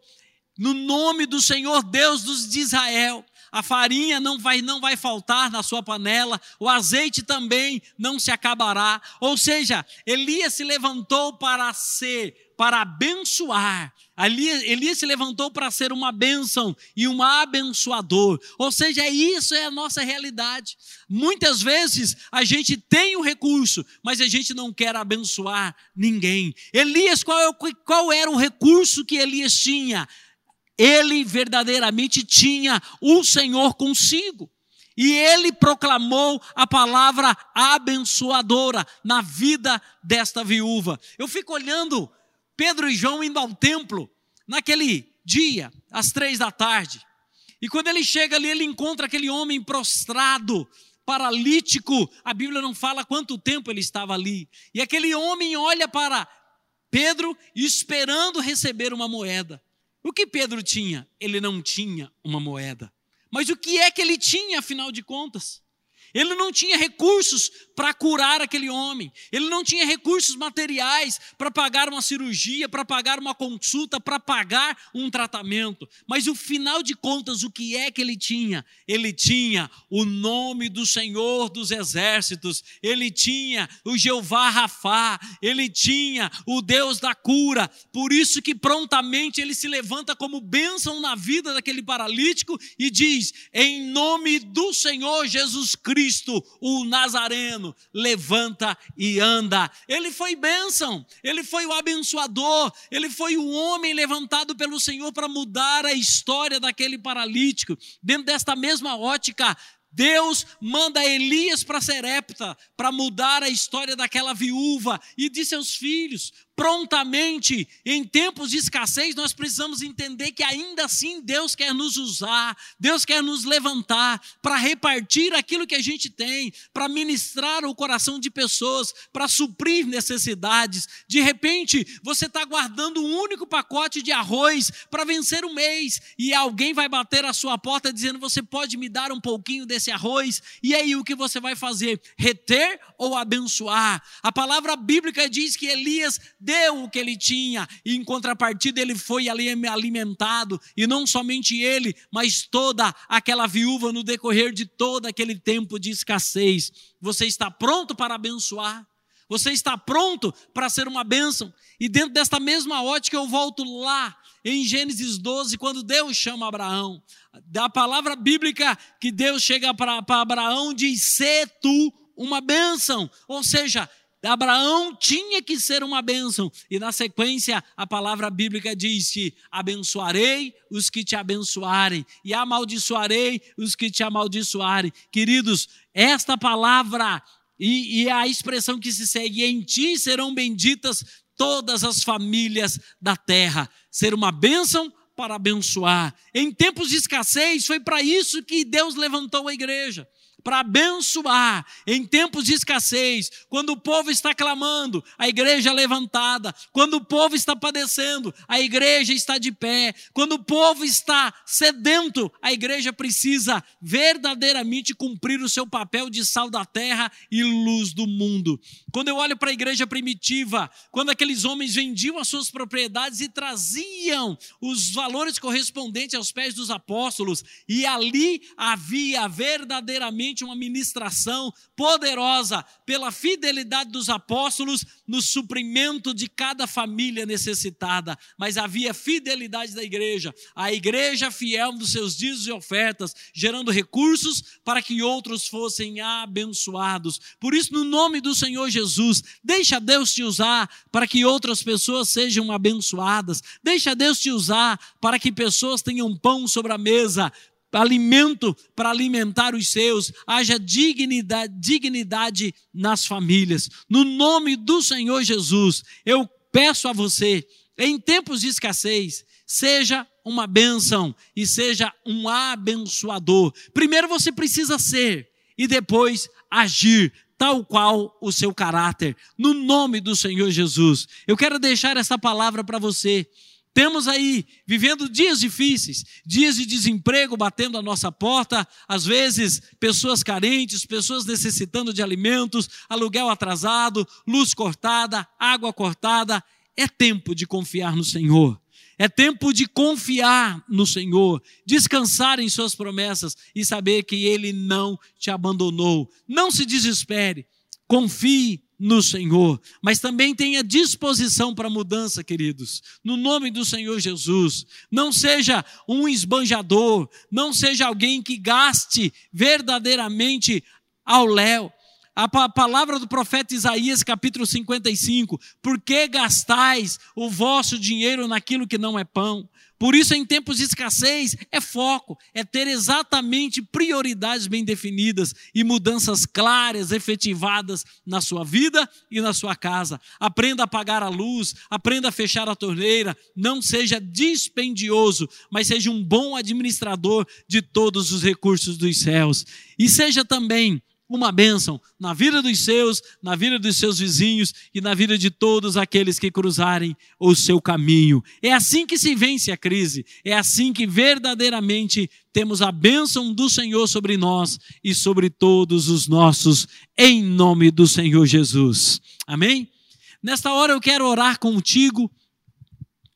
no nome do Senhor Deus de Israel, a farinha não vai, não vai faltar na sua panela, o azeite também não se acabará. Ou seja, Elias se levantou para ser, para abençoar. Elias, Elias se levantou para ser uma bênção e um abençoador. Ou seja, isso é a nossa realidade. Muitas vezes a gente tem o recurso, mas a gente não quer abençoar ninguém. Elias, qual, é qual era o recurso que Elias tinha? Ele verdadeiramente tinha o Senhor consigo. E ele proclamou a palavra abençoadora na vida desta viúva. Eu fico olhando Pedro e João indo ao templo naquele dia, às três da tarde. E quando ele chega ali, ele encontra aquele homem prostrado, paralítico. A Bíblia não fala quanto tempo ele estava ali. E aquele homem olha para Pedro esperando receber uma moeda. O que Pedro tinha? Ele não tinha uma moeda. Mas o que é que ele tinha, afinal de contas? Ele não tinha recursos para curar aquele homem. Ele não tinha recursos materiais para pagar uma cirurgia, para pagar uma consulta, para pagar um tratamento. Mas o final de contas, o que é que ele tinha? Ele tinha o nome do Senhor dos Exércitos. Ele tinha o Jeová Rafá. Ele tinha o Deus da cura. Por isso que prontamente ele se levanta como bênção na vida daquele paralítico e diz: "Em nome do Senhor Jesus Cristo, Cristo, o Nazareno, levanta e anda. Ele foi bênção, ele foi o abençoador, ele foi o homem levantado pelo Senhor para mudar a história daquele paralítico. Dentro desta mesma ótica, Deus manda Elias para Serepta para mudar a história daquela viúva e de seus filhos prontamente, em tempos de escassez, nós precisamos entender que ainda assim Deus quer nos usar, Deus quer nos levantar para repartir aquilo que a gente tem, para ministrar o coração de pessoas, para suprir necessidades. De repente, você está guardando um único pacote de arroz para vencer o mês e alguém vai bater a sua porta dizendo: Você pode me dar um pouquinho desse arroz? E aí o que você vai fazer? Reter ou abençoar? A palavra bíblica diz que Elias deu o que ele tinha, e em contrapartida ele foi alimentado, e não somente ele, mas toda aquela viúva no decorrer de todo aquele tempo de escassez. Você está pronto para abençoar? Você está pronto para ser uma bênção? E dentro desta mesma ótica eu volto lá em Gênesis 12, quando Deus chama Abraão. Da palavra bíblica que Deus chega para Abraão diz: "Se tu uma bênção", ou seja, Abraão tinha que ser uma bênção. E na sequência, a palavra bíblica diz que abençoarei os que te abençoarem e amaldiçoarei os que te amaldiçoarem. Queridos, esta palavra e, e a expressão que se segue, em ti serão benditas todas as famílias da terra. Ser uma bênção para abençoar. Em tempos de escassez, foi para isso que Deus levantou a igreja para abençoar em tempos de escassez, quando o povo está clamando, a igreja é levantada, quando o povo está padecendo, a igreja está de pé, quando o povo está sedento, a igreja precisa verdadeiramente cumprir o seu papel de sal da terra e luz do mundo. Quando eu olho para a igreja primitiva, quando aqueles homens vendiam as suas propriedades e traziam os valores correspondentes aos pés dos apóstolos, e ali havia verdadeiramente uma ministração poderosa pela fidelidade dos apóstolos no suprimento de cada família necessitada, mas havia fidelidade da igreja, a igreja fiel dos seus dízimos e ofertas, gerando recursos para que outros fossem abençoados. Por isso, no nome do Senhor Jesus, deixa Deus te usar para que outras pessoas sejam abençoadas. Deixa Deus te usar para que pessoas tenham pão sobre a mesa, alimento para alimentar os seus, haja dignidade, dignidade nas famílias. No nome do Senhor Jesus, eu peço a você, em tempos de escassez, seja uma bênção e seja um abençoador. Primeiro você precisa ser e depois agir tal qual o seu caráter, no nome do Senhor Jesus. Eu quero deixar essa palavra para você. Temos aí vivendo dias difíceis, dias de desemprego batendo a nossa porta, às vezes pessoas carentes, pessoas necessitando de alimentos, aluguel atrasado, luz cortada, água cortada. é tempo de confiar no Senhor. É tempo de confiar no Senhor, descansar em Suas promessas e saber que Ele não te abandonou. Não se desespere, confie no Senhor, mas também tenha disposição para mudança, queridos, no nome do Senhor Jesus. Não seja um esbanjador, não seja alguém que gaste verdadeiramente ao léu. A palavra do profeta Isaías, capítulo 55: Por que gastais o vosso dinheiro naquilo que não é pão? Por isso, em tempos de escassez, é foco, é ter exatamente prioridades bem definidas e mudanças claras, efetivadas na sua vida e na sua casa. Aprenda a apagar a luz, aprenda a fechar a torneira, não seja dispendioso, mas seja um bom administrador de todos os recursos dos céus. E seja também uma bênção na vida dos seus, na vida dos seus vizinhos e na vida de todos aqueles que cruzarem o seu caminho. É assim que se vence a crise, é assim que verdadeiramente temos a bênção do Senhor sobre nós e sobre todos os nossos, em nome do Senhor Jesus. Amém? Nesta hora eu quero orar contigo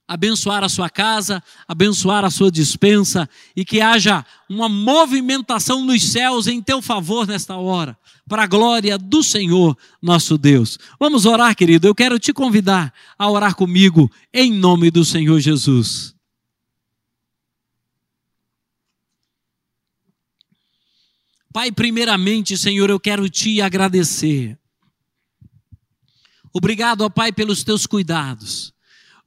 abençoar a sua casa, abençoar a sua dispensa e que haja uma movimentação nos céus em teu favor nesta hora, para a glória do Senhor nosso Deus. Vamos orar, querido. Eu quero te convidar a orar comigo em nome do Senhor Jesus. Pai, primeiramente, Senhor, eu quero te agradecer. Obrigado, ó Pai, pelos teus cuidados.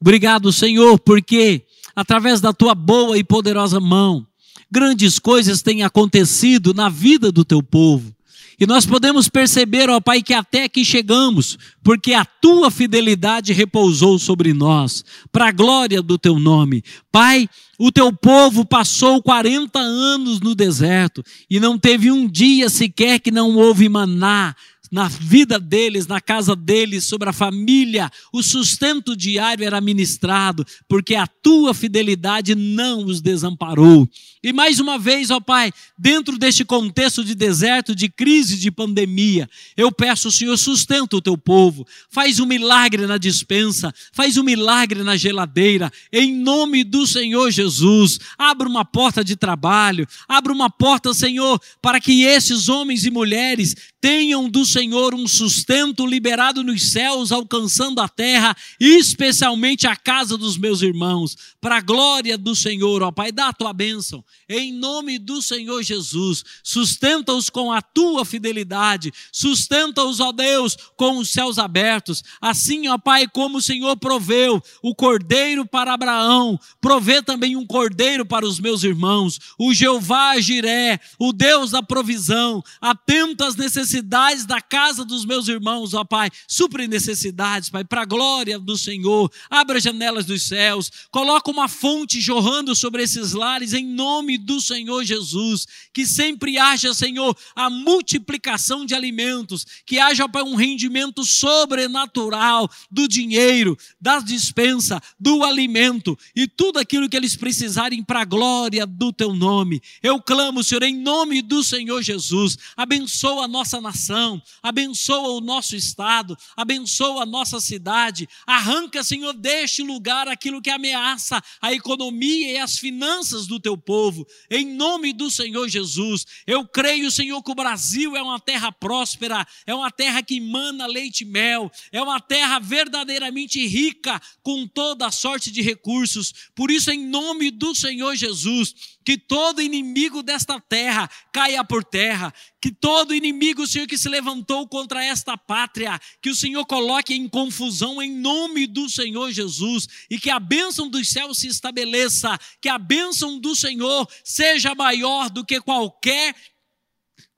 Obrigado, Senhor, porque através da tua boa e poderosa mão, grandes coisas têm acontecido na vida do teu povo. E nós podemos perceber, ó Pai, que até aqui chegamos, porque a tua fidelidade repousou sobre nós, para a glória do teu nome. Pai, o teu povo passou 40 anos no deserto e não teve um dia sequer que não houve maná, na vida deles, na casa deles, sobre a família, o sustento diário era ministrado, porque a tua fidelidade não os desamparou. E mais uma vez, ó Pai, dentro deste contexto de deserto, de crise, de pandemia, eu peço, Senhor, sustenta o teu povo, faz um milagre na dispensa, faz um milagre na geladeira, em nome do Senhor Jesus. Abra uma porta de trabalho, abra uma porta, Senhor, para que esses homens e mulheres tenham do Senhor um sustento liberado nos céus, alcançando a terra, especialmente a casa dos meus irmãos, para a glória do Senhor, ó Pai, dá a tua bênção, em nome do Senhor Jesus, sustenta-os com a tua fidelidade, sustenta-os, ó Deus, com os céus abertos, assim, ó Pai, como o Senhor proveu o cordeiro para Abraão, provê também um cordeiro para os meus irmãos, o Jeová Jiré, o Deus da provisão, atenta às necessidades da casa dos meus irmãos, ó Pai. Supre necessidades, Pai, para a glória do Senhor. Abra as janelas dos céus. Coloca uma fonte jorrando sobre esses lares, em nome do Senhor Jesus. Que sempre haja, Senhor, a multiplicação de alimentos. Que haja, Pai, um rendimento sobrenatural do dinheiro, da dispensa, do alimento e tudo aquilo que eles precisarem para a glória do Teu nome. Eu clamo, Senhor, em nome do Senhor Jesus. Abençoa a nossa nação, abençoa o nosso estado, abençoa a nossa cidade. Arranca, Senhor, deste lugar aquilo que ameaça a economia e as finanças do teu povo. Em nome do Senhor Jesus, eu creio, Senhor, que o Brasil é uma terra próspera, é uma terra que emana leite e mel, é uma terra verdadeiramente rica com toda a sorte de recursos. Por isso, em nome do Senhor Jesus, que todo inimigo desta terra caia por terra, que todo inimigo, Senhor, que se levantou contra esta pátria, que o Senhor coloque em confusão em nome do Senhor Jesus. E que a bênção dos céus se estabeleça, que a bênção do Senhor seja maior do que qualquer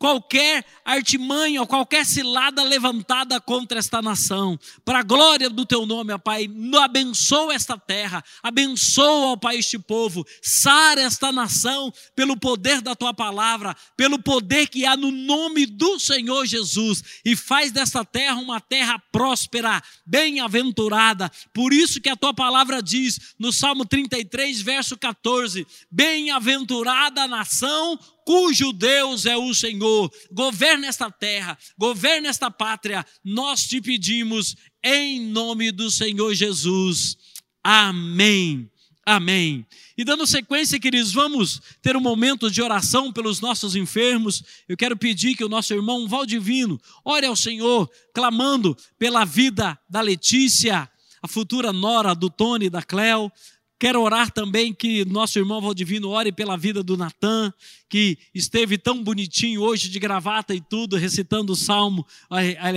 qualquer artimanha qualquer cilada levantada contra esta nação. Para a glória do teu nome, ó Pai, abençoa esta terra, abençoa, ó Pai, este povo, sara esta nação pelo poder da tua palavra, pelo poder que há no nome do Senhor Jesus e faz desta terra uma terra próspera, bem-aventurada. Por isso que a tua palavra diz no Salmo 33, verso 14: Bem-aventurada a nação cujo Deus é o Senhor. Governa esta terra, governa esta pátria. Nós te pedimos em nome do Senhor Jesus. Amém. Amém. E dando sequência, queridos, vamos ter um momento de oração pelos nossos enfermos. Eu quero pedir que o nosso irmão Valdivino ore ao Senhor, clamando pela vida da Letícia, a futura nora do Tony e da Cléo. Quero orar também que nosso irmão Valdivino ore pela vida do Natan, que esteve tão bonitinho hoje de gravata e tudo, recitando o salmo,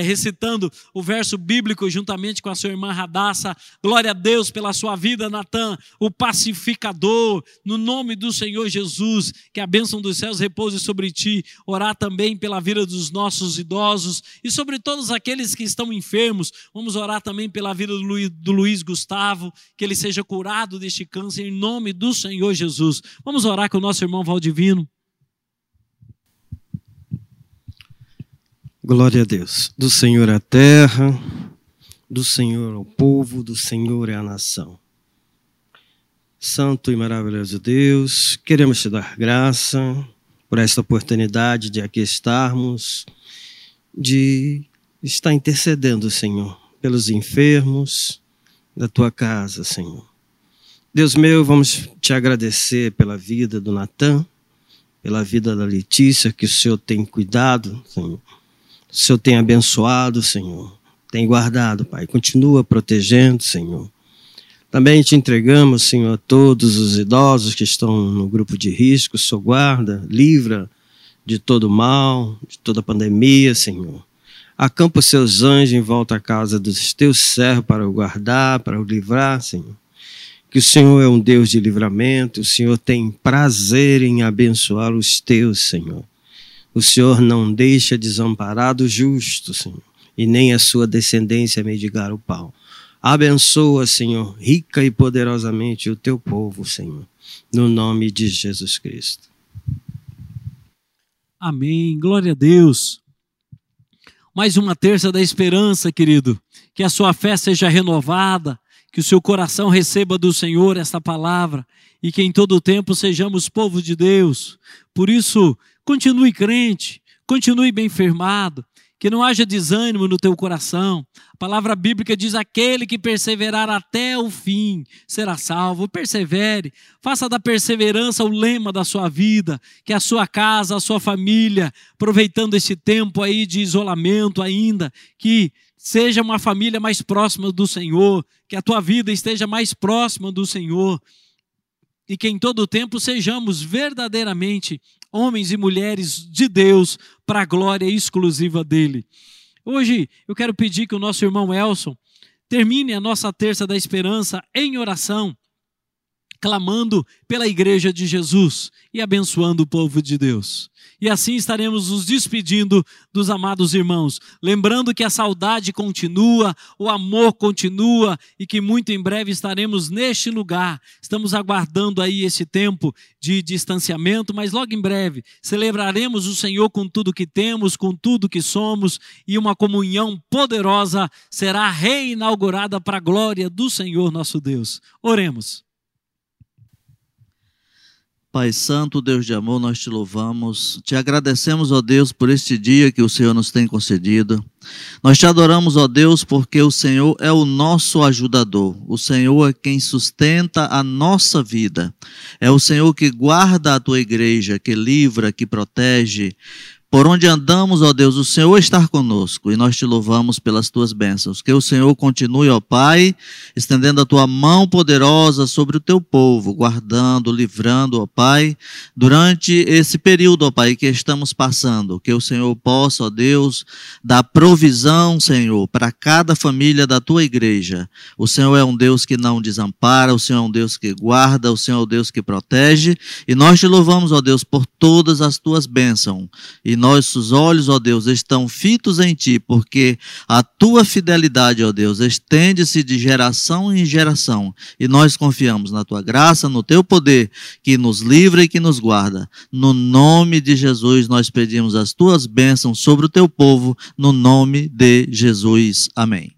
recitando o verso bíblico juntamente com a sua irmã Radassa. Glória a Deus pela sua vida, Natan, o pacificador, no nome do Senhor Jesus, que a bênção dos céus repouse sobre ti. Orar também pela vida dos nossos idosos e sobre todos aqueles que estão enfermos. Vamos orar também pela vida do Luiz, do Luiz Gustavo, que ele seja curado deste câncer em nome do Senhor Jesus. Vamos orar com o nosso irmão Valdivino. Glória a Deus. Do Senhor é a terra, do Senhor é o povo, do Senhor é a nação. Santo e maravilhoso Deus, queremos te dar graça por esta oportunidade de aqui estarmos, de estar intercedendo, Senhor, pelos enfermos da tua casa, Senhor. Deus meu, vamos te agradecer pela vida do Natan, pela vida da Letícia, que o Senhor tem cuidado, Senhor o Senhor tem abençoado, Senhor. Tem guardado, Pai. Continua protegendo, Senhor. Também te entregamos, Senhor, todos os idosos que estão no grupo de risco. Senhor guarda, livra de todo mal, de toda pandemia, Senhor. Acampa os seus anjos em volta à casa dos teus servos para o guardar, para o livrar, Senhor. Que o Senhor é um Deus de livramento, o Senhor tem prazer em abençoar os teus, Senhor. O Senhor não deixa desamparado o justo, Senhor, e nem a sua descendência mendigar o pau. Abençoa, Senhor, rica e poderosamente o teu povo, Senhor, no nome de Jesus Cristo. Amém. Glória a Deus. Mais uma terça da esperança, querido. Que a sua fé seja renovada, que o seu coração receba do Senhor esta palavra e que em todo o tempo sejamos povo de Deus. Por isso, Continue crente, continue bem firmado, que não haja desânimo no teu coração. A palavra bíblica diz: aquele que perseverar até o fim será salvo. Persevere, faça da perseverança o lema da sua vida, que a sua casa, a sua família, aproveitando esse tempo aí de isolamento ainda, que seja uma família mais próxima do Senhor, que a tua vida esteja mais próxima do Senhor e que em todo o tempo sejamos verdadeiramente homens e mulheres de Deus para a glória exclusiva dele. Hoje eu quero pedir que o nosso irmão Elson termine a nossa terça da esperança em oração, clamando pela igreja de Jesus e abençoando o povo de Deus. E assim estaremos nos despedindo dos amados irmãos, lembrando que a saudade continua, o amor continua e que muito em breve estaremos neste lugar. Estamos aguardando aí esse tempo de distanciamento, mas logo em breve celebraremos o Senhor com tudo que temos, com tudo que somos e uma comunhão poderosa será reinaugurada para a glória do Senhor nosso Deus. Oremos. Pai Santo, Deus de amor, nós te louvamos, te agradecemos, ó Deus, por este dia que o Senhor nos tem concedido. Nós te adoramos, ó Deus, porque o Senhor é o nosso ajudador. O Senhor é quem sustenta a nossa vida. É o Senhor que guarda a tua igreja, que livra, que protege. Por onde andamos, ó Deus, o Senhor está conosco e nós te louvamos pelas tuas bênçãos. Que o Senhor continue, ó Pai, estendendo a tua mão poderosa sobre o teu povo, guardando, livrando, ó Pai, durante esse período, ó Pai, que estamos passando. Que o Senhor possa, ó Deus, dar provisão, Senhor, para cada família da tua igreja. O Senhor é um Deus que não desampara, o Senhor é um Deus que guarda, o Senhor é um Deus que protege. E nós te louvamos, ó Deus, por todas as tuas bênçãos. E nossos olhos, ó Deus, estão fitos em Ti, porque a Tua fidelidade, ó Deus, estende-se de geração em geração. E nós confiamos na Tua graça, no Teu poder, que nos livra e que nos guarda. No nome de Jesus, nós pedimos as Tuas bênçãos sobre o Teu povo, no nome de Jesus. Amém.